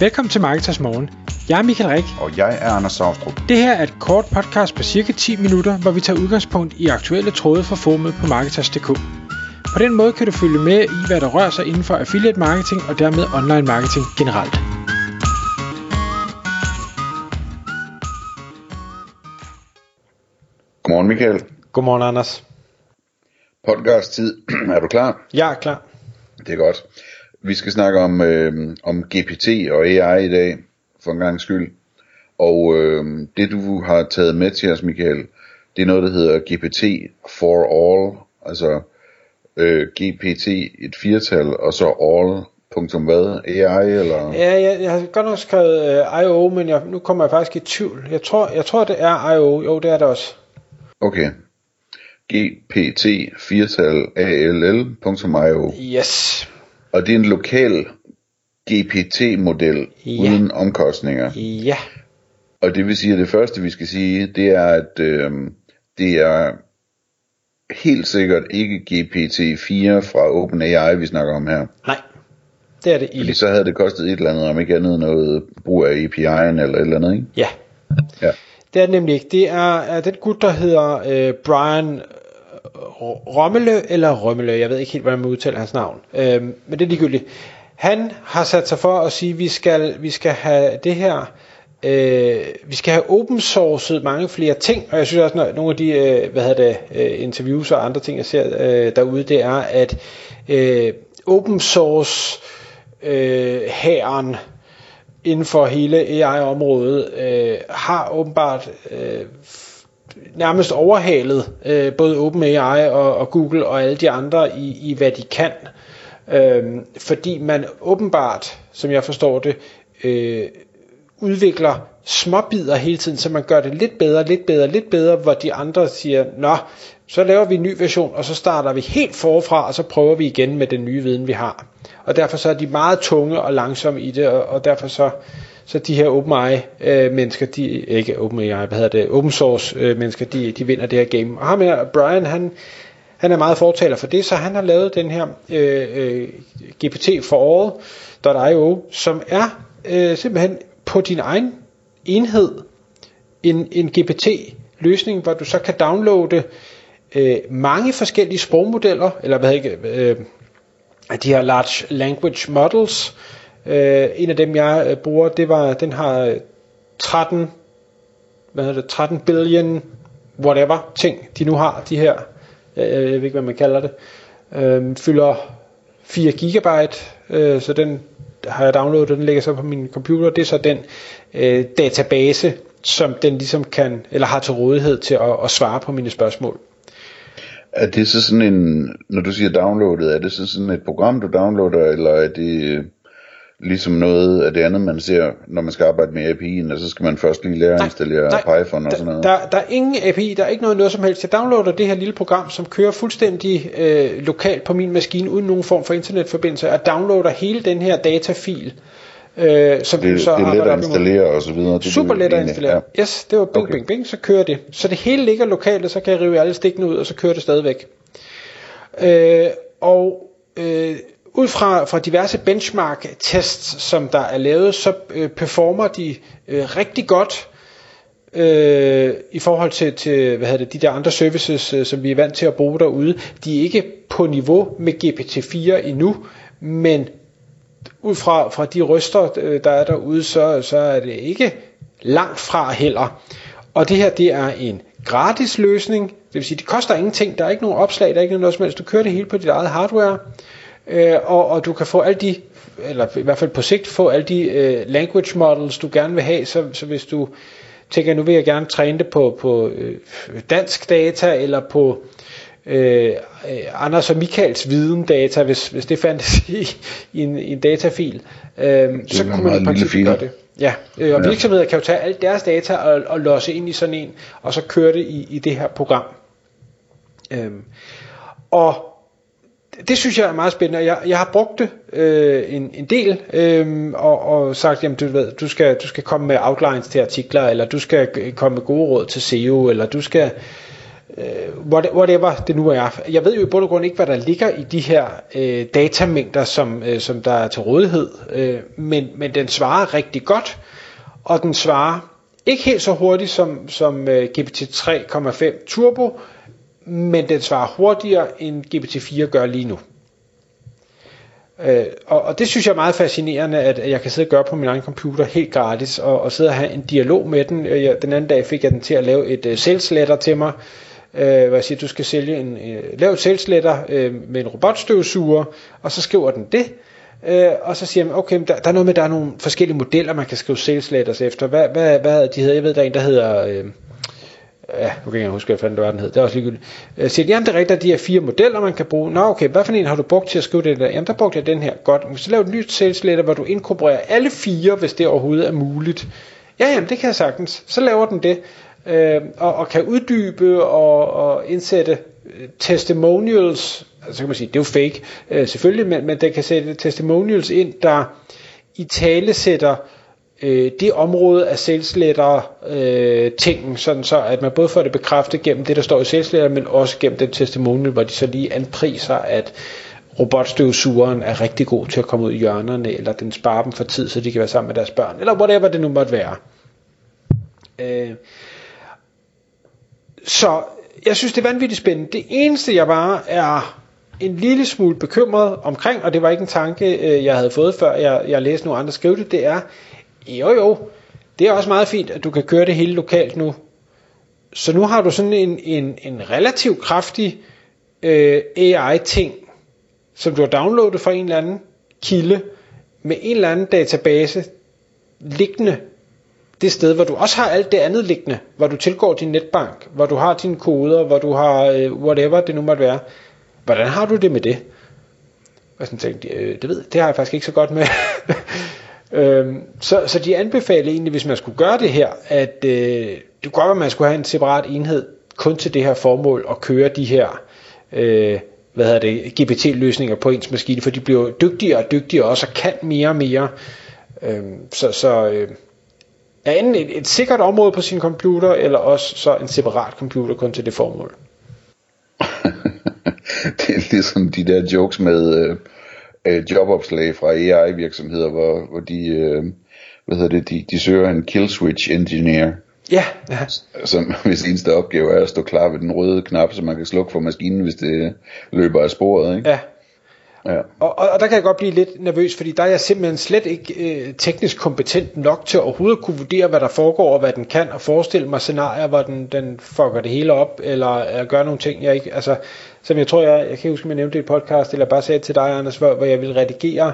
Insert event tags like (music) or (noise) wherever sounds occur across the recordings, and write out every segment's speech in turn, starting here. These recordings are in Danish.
Velkommen til Marketers Morgen. Jeg er Michael Rik. Og jeg er Anders Saustrup. Det her er et kort podcast på cirka 10 minutter, hvor vi tager udgangspunkt i aktuelle tråde fra formet på Marketers.dk. På den måde kan du følge med i, hvad der rører sig inden for affiliate marketing og dermed online marketing generelt. Godmorgen Michael. Godmorgen Anders. Podcast tid. (clears throat) er du klar? Jeg er klar. Det er godt. Vi skal snakke om, øh, om GPT og AI i dag, for en gang skyld. Og øh, det du har taget med til os, Michael, det er noget, der hedder GPT for all. Altså øh, GPT et firtal, og så all punktum hvad? AI eller? Ja, jeg, jeg har godt nok skrevet uh, IO, men jeg, nu kommer jeg faktisk i tvivl. Jeg tror, jeg tror det er IO. Jo, det er det også. Okay. GPT firtal ALL.io. Yes. Og det er en lokal GPT-model Ja. uden omkostninger. Ja. Og det vil sige, at det første vi skal sige, det er, at øh, det er helt sikkert ikke GPT-4 fra OpenAI, vi snakker om her. Nej. Det er det Fordi ikke. så havde det kostet et eller andet, om ikke andet noget brug af API'en eller et eller andet, ikke? Ja. Ja. Det er det nemlig ikke. Det er, er den gut, der hedder øh, Brian Rommele, eller Rommele, jeg ved ikke helt, hvordan man udtaler hans navn. Øh, men det er ligegyldigt. Han har sat sig for at sige, at vi skal, vi skal have det her, øh, vi skal have open sourcet mange flere ting, og jeg synes også, at nogle af de øh, hvad hedder det, øh, interviews og andre ting, jeg ser øh, derude, det er, at øh, open source øh, herren inden for hele AI-området øh, har åbenbart øh, nærmest overhalet øh, både OpenAI og, og Google og alle de andre i, i hvad de kan. Øh, fordi man åbenbart, som jeg forstår det, øh, udvikler småbider hele tiden, så man gør det lidt bedre, lidt bedre, lidt bedre, hvor de andre siger, nå, så laver vi en ny version, og så starter vi helt forfra, og så prøver vi igen med den nye viden, vi har. Og derfor så er de meget tunge og langsomme i det, og, og derfor så, så de her OpenAI øh, mennesker, de, ikke OpenAI, hvad hedder det, open source øh, mennesker, de, de vinder det her game. Og ham her, Brian, han, han er meget fortaler for det, så han har lavet den her øh, øh, GPT for all.io, som er øh, simpelthen på din egen enhed en, en GPT-løsning, hvor du så kan downloade øh, mange forskellige sprogmodeller, eller hvad hedder ikke, øh, de her large language models. Øh, Øh, en af dem jeg øh, bruger, det var, den har øh, 13, hvad hedder det, 13 billion whatever ting, de nu har, de her, jeg, jeg ved ikke hvad man kalder det, øh, fylder 4 gigabyte, øh, så den har jeg downloadet, den ligger så på min computer, det er så den øh, database, som den ligesom kan, eller har til rådighed til at, at svare på mine spørgsmål. Er det så sådan en, når du siger downloadet, er det så sådan et program, du downloader, eller er det øh, ligesom noget af det andet, man ser, når man skal arbejde med API'en, og så skal man først lige lære at installere Python og sådan noget? Der, der er ingen API, der er ikke noget, noget som helst. Jeg downloader det her lille program, som kører fuldstændig øh, lokalt på min maskine, uden nogen form for internetforbindelse, og downloader hele den her datafil, øh, som det, så det er let at installere og så videre. Det er Super let at installere. Ja. Yes, det var bing, Okay. bing, bing, så kører det. Så det hele ligger lokalt, og så kan jeg rive alle stikkene ud, og så kører det stadigvæk. Øh, og øh, ud fra, fra diverse benchmark-tests, som der er lavet, så øh, performer de øh, rigtig godt øh, i forhold til, til hvad hedder det, de der andre services, øh, som vi er vant til at bruge derude. De er ikke på niveau med GPT-4 endnu, men ud fra, fra de ryster, øh, der er derude, så, så er det ikke langt fra heller. Og det her, det er en gratis løsning, det vil sige, det koster ingenting, der er ikke nogen opslag, der er ikke noget som helst, du kører det hele på dit eget hardware, øh, og, og du kan få alle de, eller i hvert fald på sigt, få alle de øh, language models, du gerne vil have, så, så hvis du tænker, nu vil jeg gerne træne det på, på øh, dansk data, eller på øh, Anders og Michaels videndata, hvis, hvis det fandtes (laughs) i, i, en, i en datafil, øh, så kunne man i princippet gøre det. Ja, øh, og Ja. virksomheder kan jo tage alle deres data og, og låse ind i sådan en, og så køre det i, i det her program. Øhm, og det synes jeg er meget spændende. Jeg, jeg har brugt det øh, en, en del øh, og, og sagt, jamen du ved, du skal, du skal komme med outlines til artikler, eller du skal komme med gode råd til SEO, eller du skal øh, whatever det nu er. Jeg ved jo i bund og grund ikke, hvad der ligger i de her øh, datamængder, som, øh, som der er til rådighed, øh, men, men den svarer rigtig godt, og den svarer ikke helt så hurtigt som, som øh, GPT 3,5 Turbo, men den svarer hurtigere end GPT-4 gør lige nu. Øh, og, og det synes jeg er meget fascinerende, at jeg kan sidde og gøre på min egen computer helt gratis, og, og sidde og have en dialog med den. Øh, jeg, den anden dag fik jeg den til at lave et øh, sales letter til mig, øh, hvor jeg siger, du skal sælge en, øh, lave et sales letter øh, med en robotstøvsuger, og så skriver den det, Øh, og så siger man, okay, der, der er noget med, der er nogle forskellige modeller, man kan skrive sales letters efter. Hvad, hvad, hvad de hedder? Jeg ved, der er en, der hedder... Øh, ja, nu kan jeg huske, hvad fanden det var, den hed, det er også ligegyldigt. Øh, siger, jamen det er rigtigt, at de her fire modeller, man kan bruge. Nå okay, hvad for en har du brugt til at skrive det der? Jamen der brugte jeg den her. Godt, så lav et nyt sales letter, hvor du inkorporerer alle fire, hvis det overhovedet er muligt. Ja, jamen det kan jeg sagtens. Så laver den det, øh, og, og kan uddybe og, og indsætte øh, testimonials, altså kan man sige, det er jo fake øh, selvfølgelig, men, men den kan sætte testimonials ind, der i tale sætter øh, øh, det område af salesletter øh, tingen, sådan så at man både får det bekræftet gennem det, der står i salesletter, men også gennem den testimonial, hvor de så lige anpriser, at robotstøvsugeren er rigtig god til at komme ud i hjørnerne, eller den sparer dem for tid, så de kan være sammen med deres børn, eller whatever det nu måtte være. Øh, så jeg synes, det er vanvittigt spændende. Det eneste, jeg bare er en lille smule bekymret omkring, og det var ikke en tanke, øh, jeg havde fået, før jeg, jeg læste nogle andre skrive det, det er, jo jo, det er også meget fint, at du kan køre det hele lokalt nu. Så nu har du sådan en, en, en relativt kraftig øh, AI-ting, som du har downloadet fra en eller anden kilde, med en eller anden database liggende det sted, hvor du også har alt det andet liggende, hvor du tilgår din netbank, hvor du har dine koder, hvor du har øh, whatever det nu måtte være. Hvordan har du det med det? Og sådan tænkte, øh, det ved det har jeg faktisk ikke så godt med. (laughs) Øhm, så, så de anbefaler egentlig, hvis man skulle gøre det her, at øh, det kunne godt være, at man skulle have en separat enhed kun til det her formål og køre de her øh, hvad hedder det, GPT-løsninger på ens maskine, for de bliver dygtigere og dygtigere også og kan mere og mere. Øhm, så så øh, er enten et, et sikkert område på sin computer, eller også så en separat computer kun til det formål. (laughs) det er ligesom de der jokes med... Øh øh, jobopslag fra AI-virksomheder, hvor, hvor de, øh, hvad hedder det, de, de søger en kill switch engineer. Ja, ja. Som hvis eneste opgave er at stå klar ved den røde knap, så man kan slukke for maskinen, hvis det løber af sporet. Ikke? Ja. Ja. Og, og, og der kan jeg godt blive lidt nervøs, fordi der er jeg simpelthen slet ikke øh, teknisk kompetent nok til at overhovedet kunne vurdere, hvad der foregår, og hvad den kan, og forestille mig scenarier, hvor den, den fucker det hele op, eller, eller gør nogle ting, jeg ikke, altså, som jeg tror, jeg, jeg kan huske, at jeg nævnte det i et podcast, eller bare sagde til dig, Anders, hvor, hvor jeg vil redigere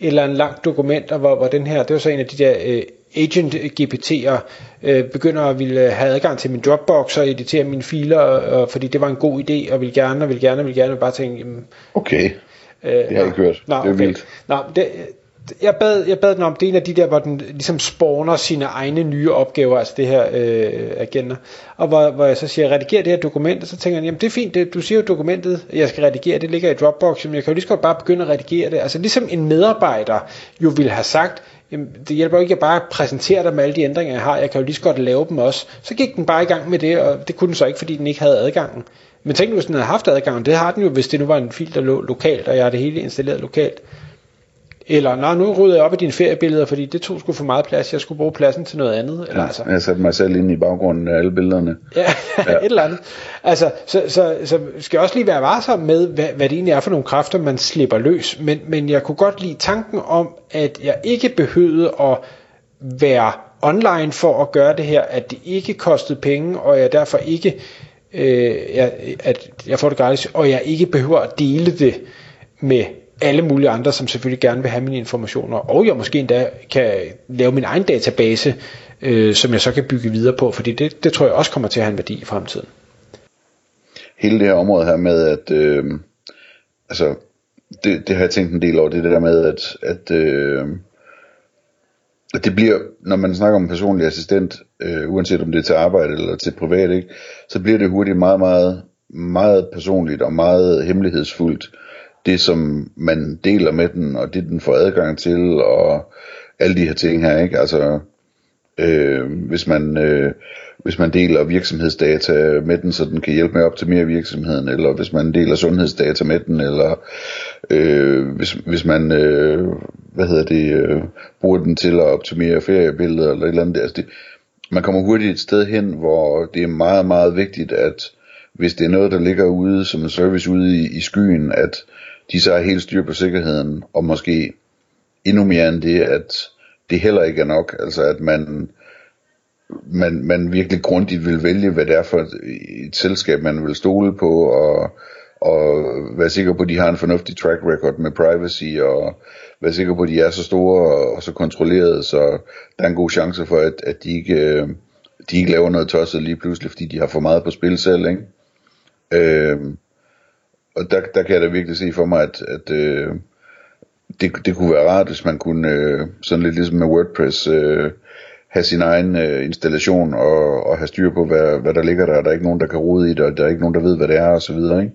eller andet langt dokument, hvor, hvor den her, det var så en af de der øh, agent GPT'er, øh, begynder at ville have adgang til min Dropbox og editere mine filer, og, og, fordi det var en god idé, og vil gerne, og vil gerne, og vil gerne, og bare tænke, jamen, okay. Øh, det har jeg ikke hørt. Nå, det er okay. vildt. Nå, det, jeg bad, jeg bad den om, det er en af de der, hvor den ligesom spawner sine egne nye opgaver, altså det her øh, agenda, og hvor, hvor jeg så siger, rediger det her dokument, og så tænker jeg, jamen det er fint, det, du siger jo dokumentet, jeg skal redigere, det ligger i Dropbox, men jeg kan jo lige så godt bare begynde at redigere det, altså ligesom en medarbejder jo ville have sagt, jamen, det hjælper ikke, at jeg bare præsenterer dig med alle de ændringer, jeg har, jeg kan jo lige så godt lave dem også, så gik den bare i gang med det, og det kunne den så ikke, fordi den ikke havde adgangen. Men tænk nu, hvis den havde haft adgang, det har den jo, hvis det nu var en fil, der lå lokalt, og jeg har det hele installeret lokalt. Eller, nej, nu rydder jeg op i dine feriebilleder, fordi det tog sgu for meget plads, jeg skulle bruge pladsen til noget andet. Eller, ja, altså. Jeg satte mig selv ind i baggrunden af alle billederne. Ja, (laughs) ja. et eller andet. Altså, så, så, så skal jeg også lige være varsom med, hvad, hvad det egentlig er for nogle kræfter, man slipper løs. Men, men jeg kunne godt lide tanken om, at jeg ikke behøvede at være online for at gøre det her, at det ikke kostede penge, og jeg derfor ikke øh, jeg, at jeg får det gratis, og jeg ikke behøver at dele det med alle mulige andre, som selvfølgelig gerne vil have mine informationer, og jeg måske endda kan lave min egen database, øh, som jeg så kan bygge videre på, fordi det, det tror jeg også kommer til at have en værdi i fremtiden. Hele det her område her med, at øh, altså, det, det har jeg tænkt en del over, det der med, at, at øh, det bliver, når man snakker om personlig assistent, øh, uanset om det er til arbejde eller til privat, ikke, så bliver det hurtigt meget, meget, meget personligt og meget hemmelighedsfuldt. Det, som man deler med den, og det, den får adgang til, og alle de her ting her, ikke? Altså, øh, hvis man, øh, hvis man deler virksomhedsdata med den, så den kan hjælpe med at optimere virksomheden, eller hvis man deler sundhedsdata med den, eller øh, hvis, hvis man øh, hvad hedder det, øh, bruger den til at optimere feriebilleder, eller et eller andet. Altså det, man kommer hurtigt et sted hen, hvor det er meget, meget vigtigt, at hvis det er noget, der ligger ude som en service ude i, i skyen, at de så er helt styr på sikkerheden, og måske endnu mere end det, at det heller ikke er nok, altså at man, man, man virkelig grundigt vil vælge, hvad det er for et, et selskab, man vil stole på, og, og være sikker på, at de har en fornuftig track record med privacy, og være sikker på, at de er så store og så kontrollerede, så der er en god chance for, at, at de, ikke, øh, de ikke laver noget tosset lige pludselig, fordi de har for meget på spil selv, ikke? Øh, og der, der kan jeg da virkelig se for mig, at, at øh, det, det kunne være rart, hvis man kunne, øh, sådan lidt ligesom med WordPress, øh, have sin egen øh, installation og, og have styr på, hvad, hvad der ligger der. Der er ikke nogen, der kan rode i det, og der er ikke nogen, der ved, hvad det er, og så videre, ikke?